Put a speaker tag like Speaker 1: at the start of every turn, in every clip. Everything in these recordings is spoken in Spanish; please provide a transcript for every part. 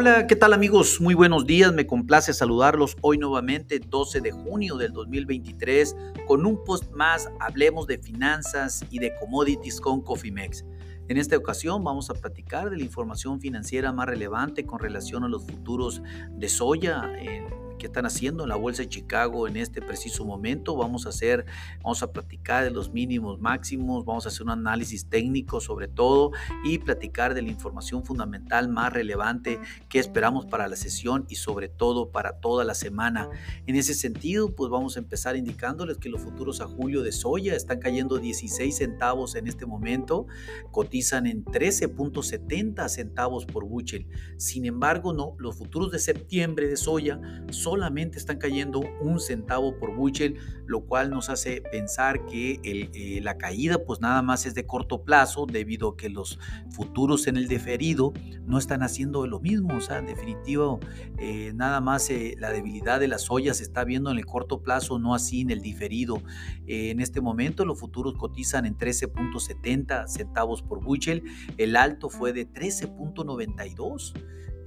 Speaker 1: Hola, ¿qué tal amigos? Muy buenos días, me complace saludarlos hoy nuevamente, 12 de junio del 2023, con un post más, hablemos de finanzas y de commodities con Cofimex. En esta ocasión vamos a platicar de la información financiera más relevante con relación a los futuros de soya en que están haciendo en la Bolsa de Chicago en este preciso momento. Vamos a hacer, vamos a platicar de los mínimos máximos, vamos a hacer un análisis técnico sobre todo y platicar de la información fundamental más relevante que esperamos para la sesión y sobre todo para toda la semana. En ese sentido, pues vamos a empezar indicándoles que los futuros a julio de soya están cayendo 16 centavos en este momento, cotizan en 13.70 centavos por buchel. Sin embargo, no, los futuros de septiembre de soya son solamente están cayendo un centavo por buchel, lo cual nos hace pensar que eh, la caída pues nada más es de corto plazo debido a que los futuros en el deferido no están haciendo lo mismo, o sea, en definitivo eh, nada más eh, la debilidad de las soya se está viendo en el corto plazo, no así en el diferido. en este momento los futuros cotizan en 13.70 centavos por buchel, el alto fue de 13.92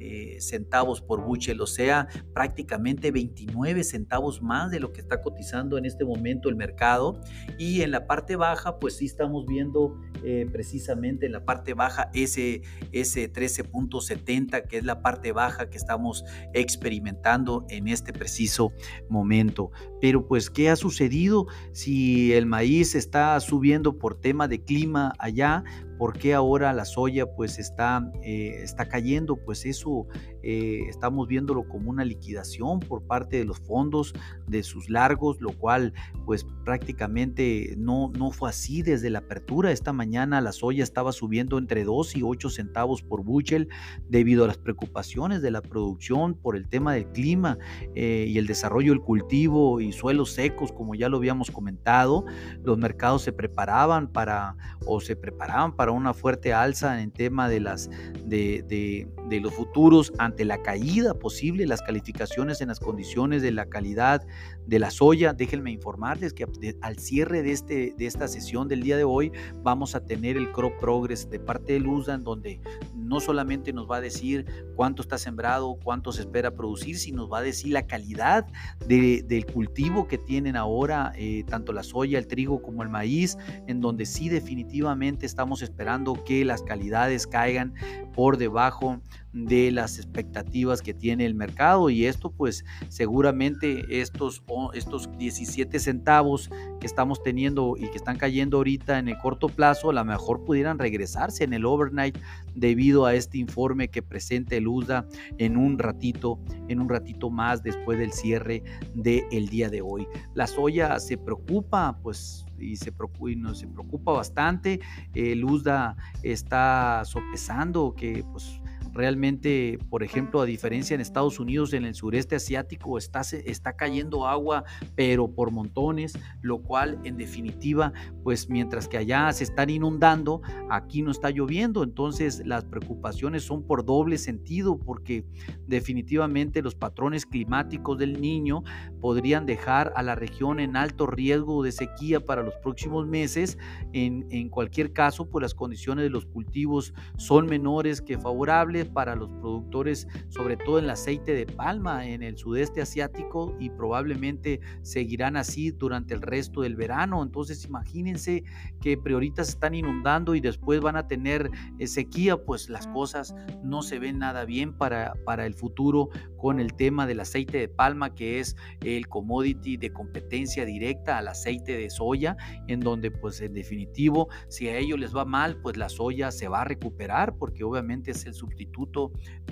Speaker 1: eh, centavos por buchel, o sea, prácticamente 29 centavos más de lo que está cotizando en este momento el mercado. Y en la parte baja, pues sí estamos viendo eh, precisamente en la parte baja ese, ese 13.70, que es la parte baja que estamos experimentando en este preciso momento. Pero pues, ¿qué ha sucedido si el maíz está subiendo por tema de clima allá? ¿Por qué ahora la soya pues está, eh, está cayendo? Pues eso eh, estamos viéndolo como una liquidación por parte de los fondos de sus largos, lo cual pues prácticamente no, no fue así desde la apertura. Esta mañana la soya estaba subiendo entre 2 y 8 centavos por buchel debido a las preocupaciones de la producción por el tema del clima eh, y el desarrollo del cultivo y suelos secos, como ya lo habíamos comentado. Los mercados se preparaban para o se preparaban para una fuerte alza en tema de, las, de, los futuros ante la caída posible, las calificaciones en las condiciones de la calidad de la soya. Déjenme informarles que al cierre de, este, de esta sesión del día de hoy vamos a tener el Crop Progress de parte de en donde no solamente nos va a decir cuánto está sembrado, cuánto se espera producir, sino nos va a decir la calidad del cultivo que tienen ahora, eh, tanto la soya, el trigo como el maíz, en donde sí definitivamente estamos esperando que las calidades caigan por debajo de las expectativas que tiene el mercado y esto pues seguramente estos, estos 17 centavos que estamos teniendo y que están cayendo ahorita en el corto plazo a lo mejor pudieran regresarse en el overnight debido a este informe que presenta el USDA en un ratito en un ratito más después del cierre del día de hoy la soya se preocupa pues y se preocupa, y se preocupa bastante. El USDA está sopesando que pues Realmente, por ejemplo, a diferencia en Estados Unidos, en el sureste asiático está, está cayendo agua, pero por montones, lo cual en definitiva, pues mientras que allá se están inundando, aquí no está lloviendo. Entonces las preocupaciones son por doble sentido, porque definitivamente los patrones climáticos del niño podrían dejar a la región en alto riesgo de sequía para los próximos meses. En, en cualquier caso, pues las condiciones de los cultivos son menores que favorables para los productores, sobre todo en el aceite de palma en el sudeste asiático y probablemente seguirán así durante el resto del verano. Entonces imagínense que prioritas están inundando y después van a tener eh, sequía, pues las cosas no se ven nada bien para, para el futuro con el tema del aceite de palma, que es el commodity de competencia directa al aceite de soya, en donde pues en definitivo, si a ellos les va mal, pues la soya se va a recuperar porque obviamente es el sustituto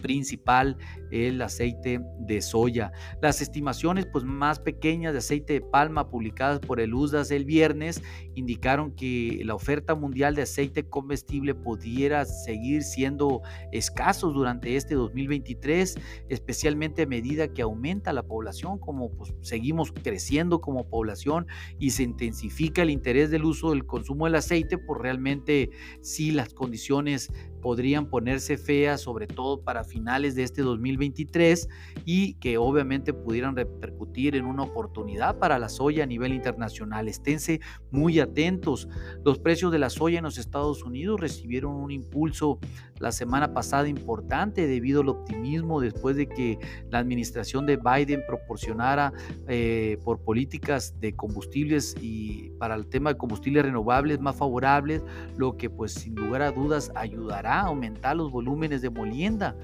Speaker 1: principal el aceite de soya. Las estimaciones pues, más pequeñas de aceite de palma publicadas por el USDAS el viernes indicaron que la oferta mundial de aceite comestible pudiera seguir siendo escasos durante este 2023, especialmente a medida que aumenta la población, como pues, seguimos creciendo como población y se intensifica el interés del uso del consumo del aceite, pues realmente sí las condiciones podrían ponerse feas sobre todo para finales de este 2023 y que obviamente pudieran repercutir en una oportunidad para la soya a nivel internacional. Esténse muy atentos. Los precios de la soya en los Estados Unidos recibieron un impulso la semana pasada importante debido al optimismo después de que la administración de Biden proporcionara eh, por políticas de combustibles y para el tema de combustibles renovables más favorables, lo que pues sin lugar a dudas ayudará a aumentar los volúmenes de molienda.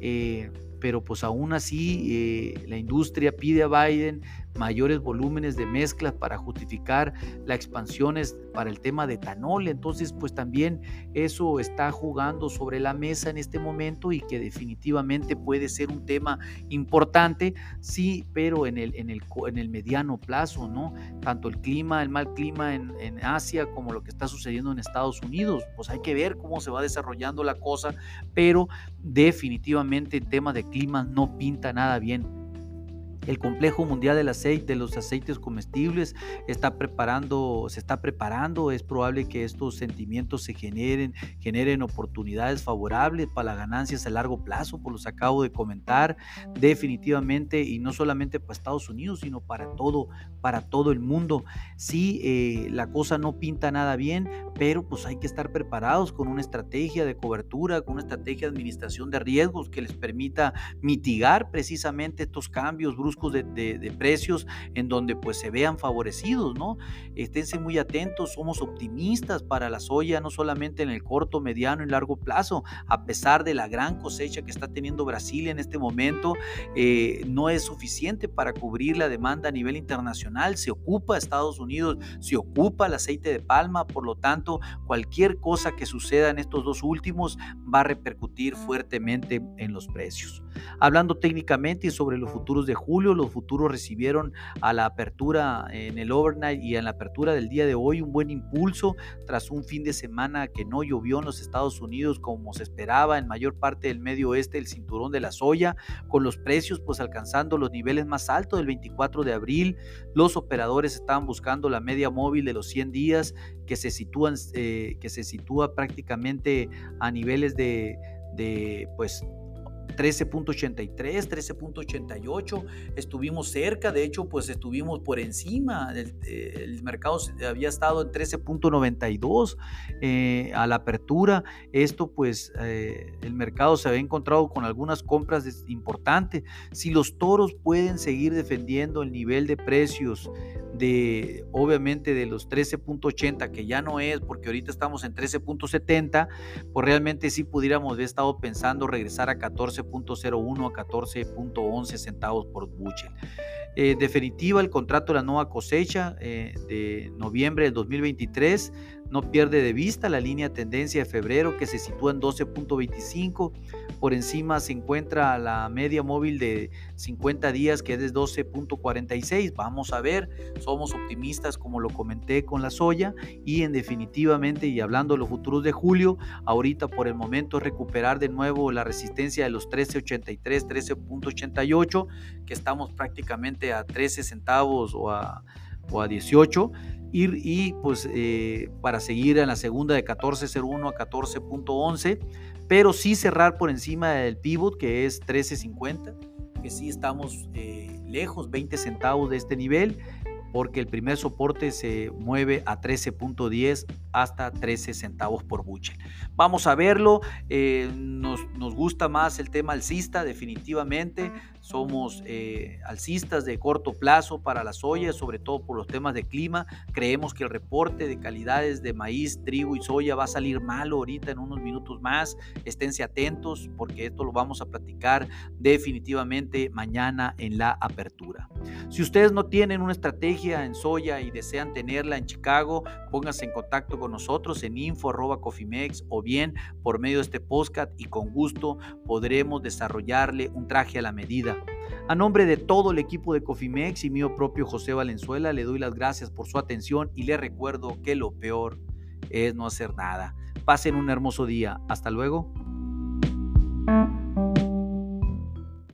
Speaker 1: Eh, pero pues aún así eh, la industria pide a Biden mayores volúmenes de mezclas para justificar las expansiones para el tema de etanol. Entonces, pues también eso está jugando sobre la mesa en este momento y que definitivamente puede ser un tema importante, sí, pero en el, en el, en el mediano plazo, ¿no? Tanto el clima, el mal clima en, en Asia como lo que está sucediendo en Estados Unidos, pues hay que ver cómo se va desarrollando la cosa, pero definitivamente el tema de clima no pinta nada bien el complejo mundial del aceite, de los aceites comestibles, está preparando, se está preparando. Es probable que estos sentimientos se generen, generen oportunidades favorables para las ganancias a largo plazo, por los acabo de comentar, definitivamente, y no solamente para Estados Unidos, sino para todo, para todo el mundo. Sí, eh, la cosa no pinta nada bien, pero pues hay que estar preparados con una estrategia de cobertura, con una estrategia de administración de riesgos que les permita mitigar precisamente estos cambios bruscos de, precios en donde pues se vean favorecidos, ¿no? Esténse muy atentos, somos optimistas para la soya, no solamente en el corto, mediano y largo plazo, a pesar de la gran cosecha que está teniendo Brasil en este momento, eh, no es suficiente para cubrir la demanda a nivel internacional, se ocupa Estados Unidos, se ocupa el aceite de palma, por lo tanto, cualquier cosa que suceda en estos dos últimos va a repercutir fuertemente en los precios. Hablando técnicamente sobre los futuros de julio, los futuros recibieron a la apertura en el overnight y en la apertura del día de hoy un buen impulso tras un fin de semana que no llovió en los Estados Unidos como se esperaba en mayor parte del medio oeste, el cinturón de la soya, con los precios pues alcanzando los niveles más altos del 24 de abril. Los operadores estaban buscando la media móvil de los 100 días que se sitúan, eh, que se sitúa prácticamente a niveles de, de pues 13.83, 13.88, estuvimos cerca, de hecho, pues estuvimos por encima, el, mercado había estado en 13.92 eh, a la apertura, esto pues eh, el mercado se había encontrado con algunas compras importantes, si los toros pueden seguir defendiendo el nivel de precios de obviamente de los 13.80 que ya no es porque ahorita estamos en 13.70 pues realmente sí pudiéramos haber estado pensando regresar a 14.01 a 14.11 centavos por bushel eh, definitiva el contrato de la nueva cosecha eh, de noviembre del 2023 no pierde de vista la línea de tendencia de febrero que se sitúa en 12.25. Por encima se encuentra la media móvil de 50 días que es de 12.46. Vamos a ver, somos optimistas como lo comenté con la soya y en definitivamente y hablando de los futuros de julio, ahorita por el momento recuperar de nuevo la resistencia de los 13.83, 13.88 que estamos prácticamente a 13 centavos o a, o a 18 ir y pues eh, para seguir en la segunda de 14.01 a 14.11, pero sí cerrar por encima del pivot que es 13.50, que sí estamos eh, lejos, 20 centavos de este nivel porque el primer soporte se mueve a 13.10 hasta 13 centavos por buche. Vamos a verlo, eh, nos, nos, gusta más el tema alcista definitivamente, somos eh, alcistas de corto plazo para la soya, sobre todo por los temas de clima, creemos que el reporte de calidades de maíz, trigo y soya va a salir malo ahorita en unos minutos más, esténse atentos porque esto lo vamos a platicar definitivamente mañana en la apertura. Si ustedes no tienen una estrategia en soya y desean tenerla en Chicago, pónganse en contacto con nosotros en info.cofimex o bien por medio de este podcast y con gusto podremos desarrollarle un traje a la medida. A nombre de todo el equipo de Cofimex y mío propio José Valenzuela, le doy las gracias por su atención y le recuerdo que lo peor es no hacer nada. Pasen un hermoso día. Hasta luego.